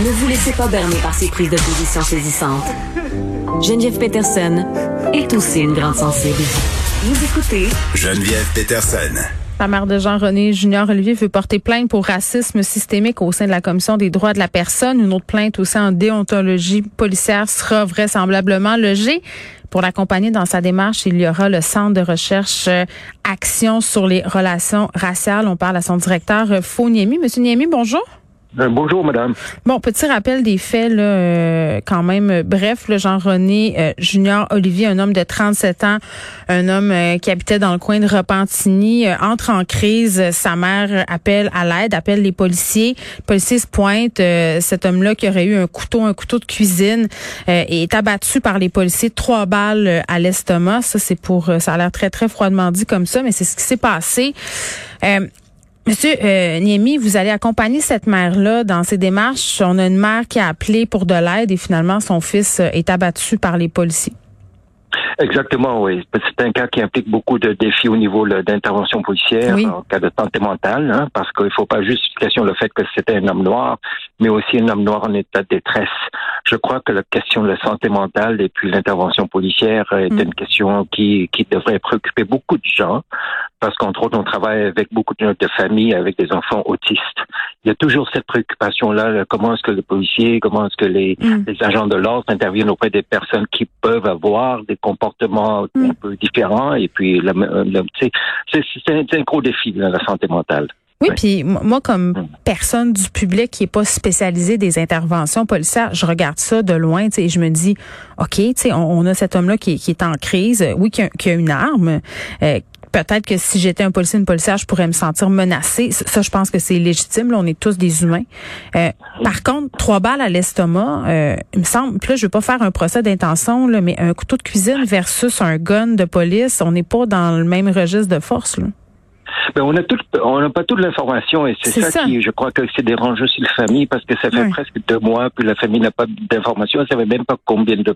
Ne vous laissez pas berner par ces prises de position saisissantes. Geneviève Peterson est aussi une grande sensible. Vous écoutez Geneviève Peterson. La mère de Jean-René Junior Olivier veut porter plainte pour racisme systémique au sein de la Commission des droits de la personne. Une autre plainte aussi en déontologie policière sera vraisemblablement logée. Pour l'accompagner dans sa démarche, il y aura le Centre de recherche euh, Action sur les relations raciales. On parle à son directeur, euh, Faux Niemi. Monsieur Niemi, bonjour. Euh, bonjour, madame. Bon, petit rappel des faits, là, euh, quand même. Euh, bref, le Jean-René Junior Olivier, un homme de 37 ans, un homme qui habitait dans le coin de Repentigny, entre en crise. Sa mère appelle à l'aide, appelle les policiers. Les policiers se pointent. cet homme-là qui aurait eu un couteau, un couteau de cuisine, est abattu par les policiers. Trois balles à l'estomac. Ça, c'est pour, ça a l'air très, très froidement dit comme ça, mais c'est ce qui s'est passé. Monsieur euh, Niemi, vous allez accompagner cette mère-là dans ses démarches. On a une mère qui a appelé pour de l'aide et finalement son fils euh, est abattu par les policiers. Exactement, oui. C'est un cas qui implique beaucoup de défis au niveau d'intervention policière, en cas de santé mentale, hein, parce qu'il ne faut pas juste question le fait que c'était un homme noir, mais aussi un homme noir en état de détresse. Je crois que la question de la santé mentale et puis l'intervention policière est mm. une question qui, qui devrait préoccuper beaucoup de gens, parce qu'entre autres, on travaille avec beaucoup de, familles avec des enfants autistes. Il y a toujours cette préoccupation-là, comment est-ce que les policiers, comment est-ce que les, mm. les agents de l'ordre interviennent auprès des personnes qui peuvent avoir des comportements mm. un peu différents, et puis c'est un gros défi, la santé mentale. Oui, puis moi, comme mm. personne du public qui est pas spécialisée des interventions policières, je regarde ça de loin, et je me dis, ok, tu on, on, a cet homme-là qui, qui, est en crise, oui, qui a, qui a une arme, euh, peut-être que si j'étais un policier, une policière, je pourrais me sentir menacée. Ça, je pense que c'est légitime. Là, on est tous des humains. Euh, par contre, trois balles à l'estomac, euh, il me semble. Puis là, je veux pas faire un procès d'intention, mais un couteau de cuisine versus un gun de police, on n'est pas dans le même registre de force. Là. Ben, on a tout, on n'a pas toute l'information et c'est ça, qui, je crois que c'est dérange aussi la famille parce que ça fait presque deux mois puis la famille n'a pas d'informations. Elle savait même pas combien de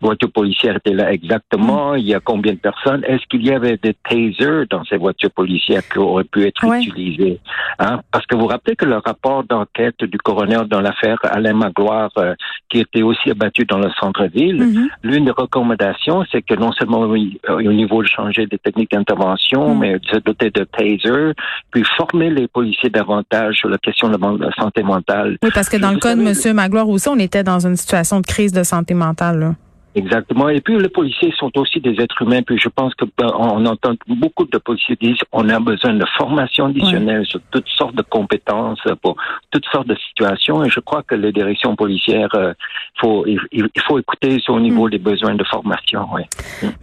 voitures policières étaient là exactement. Mm. Il y a combien de personnes. Est-ce qu'il y avait des tasers dans ces voitures policières qui auraient pu être utilisées? Hein? Parce que vous, rappelez que le rapport d'enquête du coroner dans l'affaire Alain Magloire, euh, qui était aussi abattu dans le centre-ville, mm-hmm. l'une des recommandations, c'est que non seulement au niveau de changer des techniques d'intervention, mm. mais de se doter de taser, puis former les policiers davantage sur la question de la santé mentale. Oui, parce que dans le cas de M. Magloire aussi, on était dans une situation de crise de santé mentale. Là. Exactement. Et puis les policiers sont aussi des êtres humains. Puis je pense que ben, on entend beaucoup de policiers dire on a besoin de formation additionnelle sur toutes sortes de compétences pour toutes sortes de situations. Et je crois que les directions policières, euh, faut il, faut écouter au niveau mm. des besoins de formation. Oui.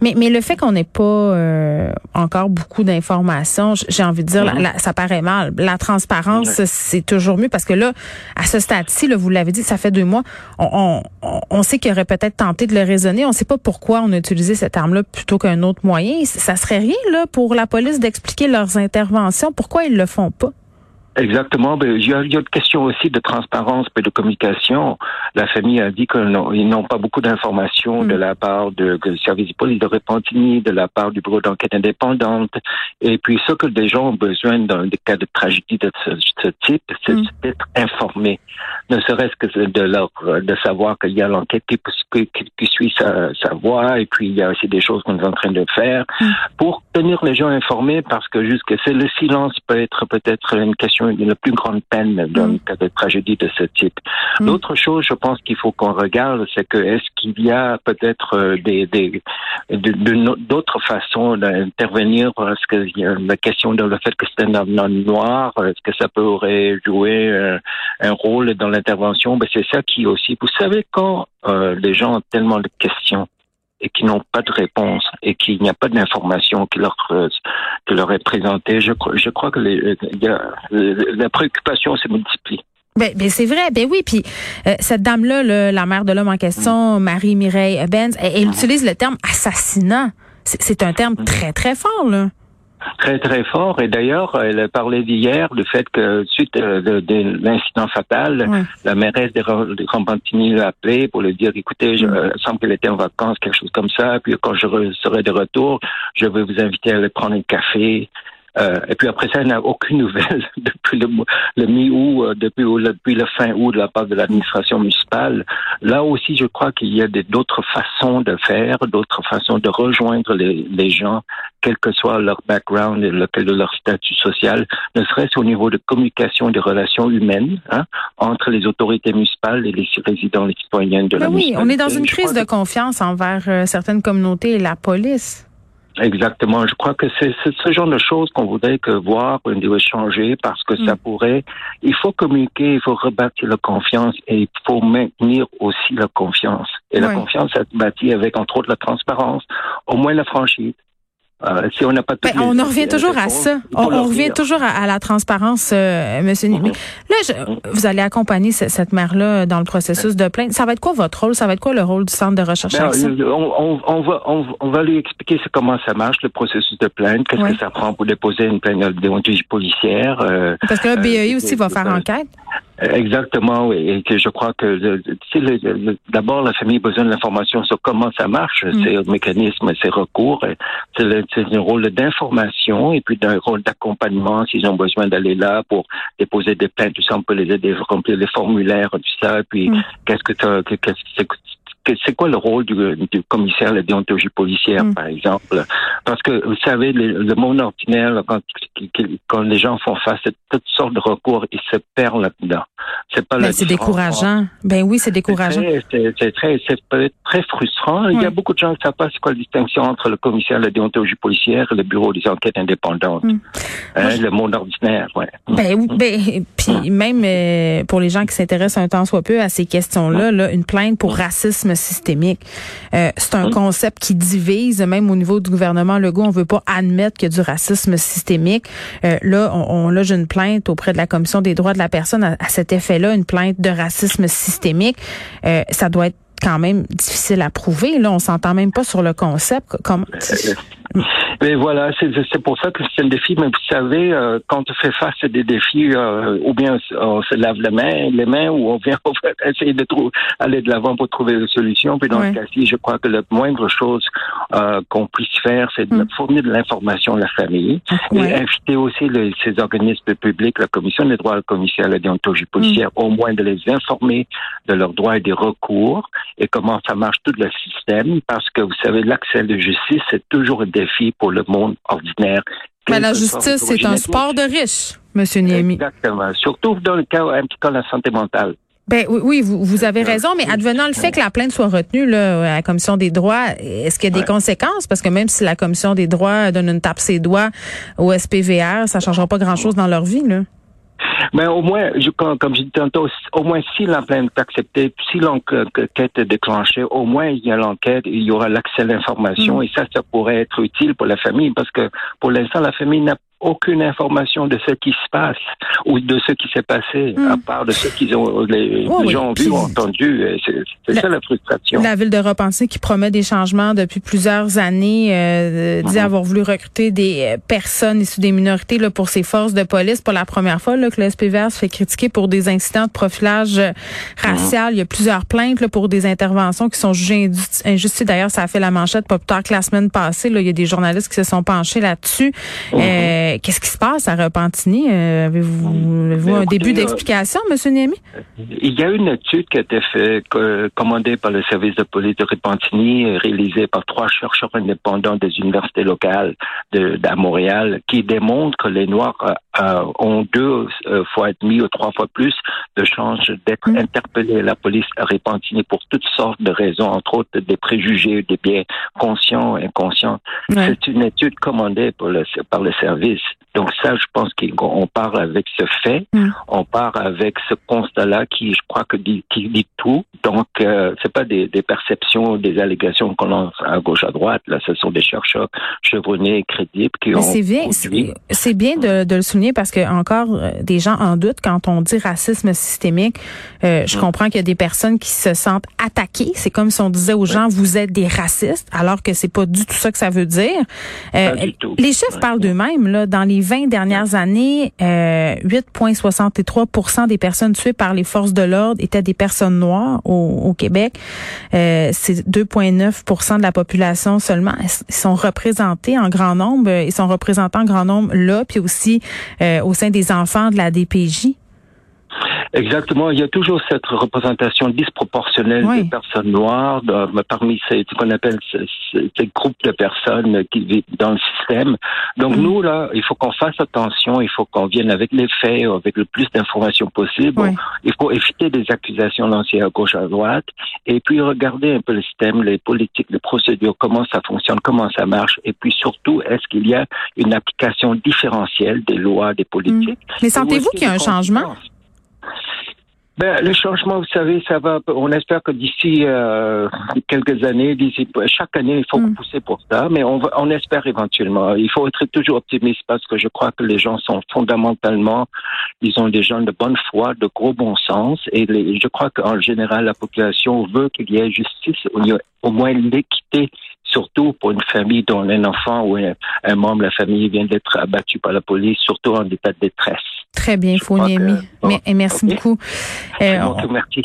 Mais mais le fait qu'on n'ait pas euh, encore beaucoup d'informations, j'ai envie de dire, mm-hmm. ça paraît mal. La transparence, c'est toujours mieux parce que là, à ce stade-ci, vous l'avez dit, ça fait deux mois, on, on, on sait qu'il aurait peut-être tenté de le résoudre on ne sait pas pourquoi on a utilisé cette arme-là plutôt qu'un autre moyen. Ça serait rien là pour la police d'expliquer leurs interventions. Pourquoi ils le font pas? Exactement. Ben, il y a, il y a une question aussi de transparence et de communication. La famille a dit qu'ils n'ont pas beaucoup d'informations de mm. la part de, du service de police de Repentigny, de la part du bureau d'enquête indépendante. Et puis, ce que les gens ont besoin dans des cas de tragédie de ce, type, c'est mm. d'être informés. Ne serait-ce que de leur, de savoir qu'il y a l'enquête qui, qui, suit sa, sa voie. Et puis, il y a aussi des choses qu'on est en train de faire mm. pour tenir les gens informés parce que jusque c'est le silence peut être peut-être une question la plus grande peine dans le cas de tragédie de ce type. Mm. L'autre chose, je pense qu'il faut qu'on regarde, c'est que est-ce qu'il y a peut-être euh, des, des d'autres façons d'intervenir? Est-ce que la question de le fait que c'est un homme noir, est-ce que ça pourrait jouer euh, un rôle dans l'intervention? Ben c'est ça qui aussi. Vous savez quand euh, les gens ont tellement de questions et qui n'ont pas de réponse et qu'il n'y a pas d'information qui leur qui leur est présentée, je crois je crois que les, la préoccupation se multiplie. Ben, ben c'est vrai, ben oui. Puis euh, cette dame-là, la mère de l'homme en question, Marie Mireille Benz, elle, elle, utilise le terme assassinat. C'est un terme très très fort là très très fort. Et d'ailleurs, elle a parlé d'hier du fait que suite euh, de, l'incident fatal, la mairesse de Rampantini l'a appelé pour lui dire, écoutez, je, mm. semble qu'elle était en vacances, quelque chose comme ça. Puis quand je serai de retour, je vais vous inviter à aller prendre un café. Euh, et puis après ça, il n'y a aucune nouvelle depuis le, le mi-août, euh, depuis, depuis le fin août de la part de l'administration municipale. Là aussi, je crois qu'il y a d'autres façons de faire, d'autres façons de rejoindre les, les gens, quel que soit leur background et leur statut social, ne serait-ce au niveau de communication des relations humaines hein, entre les autorités municipales et les résidents, les citoyens de la ben Oui, on est dans une crise de confiance envers euh, certaines communautés et la police. Exactement. Je crois que c'est ce genre de choses qu'on voudrait que voir, qu'on doit changer parce que ça mm. pourrait. Il faut communiquer, il faut rebâtir la confiance et il faut maintenir aussi la confiance. Et la confiance est bâtie avec entre autres la transparence, au moins la franchise. Euh, si on n'a pas ben, on en revient toujours à ça. On, revient toujours à, la transparence, euh, Monsieur mm-hmm. Là, je, vous allez accompagner cette mère-là dans le processus de plainte. Ça va être quoi votre rôle? Ça va être quoi le rôle du centre de recherche ben, on, on, va on, va lui expliquer comment ça marche le processus de plainte, qu'est-ce que ça prend pour déposer une plainte de déontologie policière. Euh, Parce que le BEI aussi va faire enquête. Exactement, oui. Et je crois que d'abord la famille a besoin de l'information sur comment ça marche, mm. c'est le mécanisme, ses recours, c'est un rôle d'information et puis d'un rôle d'accompagnement s'ils ont besoin d'aller là pour déposer des plaintes, ça, on peut les aider à remplir les formulaires, tout ça. Et puis mm. qu'est-ce que qu'est-ce c'est quoi le rôle du, commissaire de la déontologie policière, mm. par exemple? Parce que, vous savez, le, monde ordinaire, quand, quand, les gens font face à toutes sortes de recours, ils se perdent là-dedans. C'est pas ben, c'est décourageant. Ben oui, c'est décourageant. C'est très, c'est très frustrant. Il y a beaucoup de gens qui ne savent pas c'est quoi la distinction entre le commissaire de la déontologie policière et le bureau des enquêtes indépendantes. Mm. Hein, le monde ordinaire, ouais. Ben, ben puis même euh, pour les gens qui s'intéressent un temps soit peu à ces questions-là, là, une plainte pour racisme systémique. Euh, c'est un concept qui divise, même au niveau du gouvernement Legault. On veut pas admettre qu'il y a du racisme systémique. Euh, là, on, on loge une plainte auprès de la Commission des droits de la personne à, cet effet-là, une plainte de racisme systémique. Euh, ça doit être quand même difficile à prouver. Là, on s'entend même pas sur le concept. Comme mais voilà, c'est pour ça que c'est un défi. Mais vous savez, euh, quand on fait face à des défis, euh, ou bien on se lave les mains, les mains, ou on vient essayer de trouver, aller de l'avant pour trouver des solutions. Puis dans ce cas-ci, je crois que la moindre chose euh, qu'on puisse faire, c'est de mm. fournir de l'information à la famille et inviter aussi ces organismes publics, la Commission des droits, la Commission à la déontologie policière, mm. au moins de les informer de leurs droits et des recours et comment ça marche tout le système, parce que vous savez, l'accès de justice, c'est toujours un défi pour le monde ordinaire. Mais la justice, c'est un sport de riches, Monsieur Niemi. Exactement. Surtout dans le cas impliquant la santé mentale. Ben oui, vous, vous avez raison, mais advenant le fait que la plainte soit retenue là, à la commission des droits, est-ce qu'il y a des conséquences? Parce que même si la commission des droits donne une tape ses doigts au SPVR, ça changera pas grand-chose dans leur vie, là. Mais au moins, je, comme, comme je dis tantôt, au moins si la plainte est acceptée, si l'enquête est déclenchée, au moins il y a l'enquête, il y aura l'accès à l'information mm. et ça, ça pourrait être utile pour la famille parce que pour l'instant, la famille n'a aucune information de ce qui se passe ou de ce qui s'est passé, à hmm. part de ce qu'ils ont les, gens ont vu ou entendu. C'est ça la frustration. La ville de Repenser qui promet des changements depuis plusieurs années, euh, dit mhm. avoir voulu recruter des euh, personnes issues des minorités là, pour ses forces de police. Pour la première fois là, que le SPVR se fait critiquer pour des incidents de profilage euh, racial. Il y a plusieurs plaintes là, pour des interventions qui sont jugées injustes. D'ailleurs, ça a fait la manchette pas plus tard que la semaine passée. Là, il y a des journalistes qui se sont penchés là-dessus. Mhm. Euh, qu'est-ce qui se passe à Repentigny? Euh, avez-vous un début d'explication, M. Niemi? Il y a une étude qui a été faite, commandée par le service de police de Repentigny, réalisée par trois chercheurs indépendants des universités locales de, Montréal, qui démontre que les Noirs euh, ont deux euh, fois et demi ou trois fois plus de chances d'être mm. interpellés à la police à Repentigny pour toutes sortes de raisons, entre autres des préjugés, des biens conscients, inconscients. C'est une étude commandée le, par le service donc ça, je pense qu'on part avec ce fait, mm. on part avec ce constat-là qui, je crois que dit, qui dit tout. Donc euh, c'est pas des, des, perceptions, des allégations qu'on lance à gauche à droite. Là, ce sont des chercheurs chevronnés et crédibles qui ont. C'est bien, c'est bien de, de, le souligner parce que encore euh, des gens en doutent quand on dit racisme systémique. Euh, je mm. comprends qu'il y a des personnes qui se sentent attaquées. C'est comme si on disait aux gens vous êtes des racistes, alors que c'est pas du tout ça que ça veut dire. Euh, les chiffres parlent d'eux-mêmes là, dans les 20 dernières années, euh, 8,63% des personnes tuées par les forces de l'ordre étaient des personnes noires au, Québec. Euh, c'est 2,9% de la population seulement. Ils sont représentés en grand nombre. Ils sont représentés en grand nombre là, puis aussi euh, au sein des enfants de la DPJ. Exactement. Il y a toujours cette représentation disproportionnelle des personnes noires parmi ces, ce qu'on appelle ces, ces, groupes de personnes qui vivent dans le système. Donc nous, là, il faut qu'on fasse attention, il faut qu'on vienne avec les faits, avec le plus d'informations possible. Il faut éviter des accusations lancées à gauche, à droite, et puis regarder un peu le système, les politiques, les procédures, comment ça fonctionne, comment ça marche, et puis surtout, est-ce qu'il y a une application différentielle des lois, des politiques? Mm. Mais sentez-vous qu'il y a un changement? Ben, le changement, vous savez, ça va. On espère que d'ici euh, quelques années, d'ici chaque année, il faut mm. pousser pour ça, mais on, on espère éventuellement. Il faut être toujours optimiste parce que je crois que les gens sont fondamentalement, ils ont des gens de bonne foi, de gros bon sens, et je crois qu'en général, la population veut qu'il y ait justice, au moins l'équité surtout pour une famille dont un enfant ou un, membre de la famille vient d'être abattu par la police, surtout en état de détresse. Très bien, Founiemi. merci beaucoup. Euh,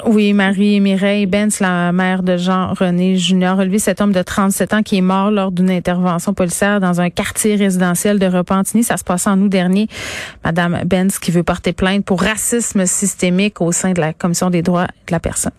oui, Marie Mireille Benz, la mère de Jean-René Junior, relevé cet homme de 37 ans qui est mort lors d'une intervention policière dans un quartier résidentiel de Repentigny. Ça se passe en août dernier. Madame Benz qui veut porter plainte pour racisme systémique au sein de la Commission des droits de la personne.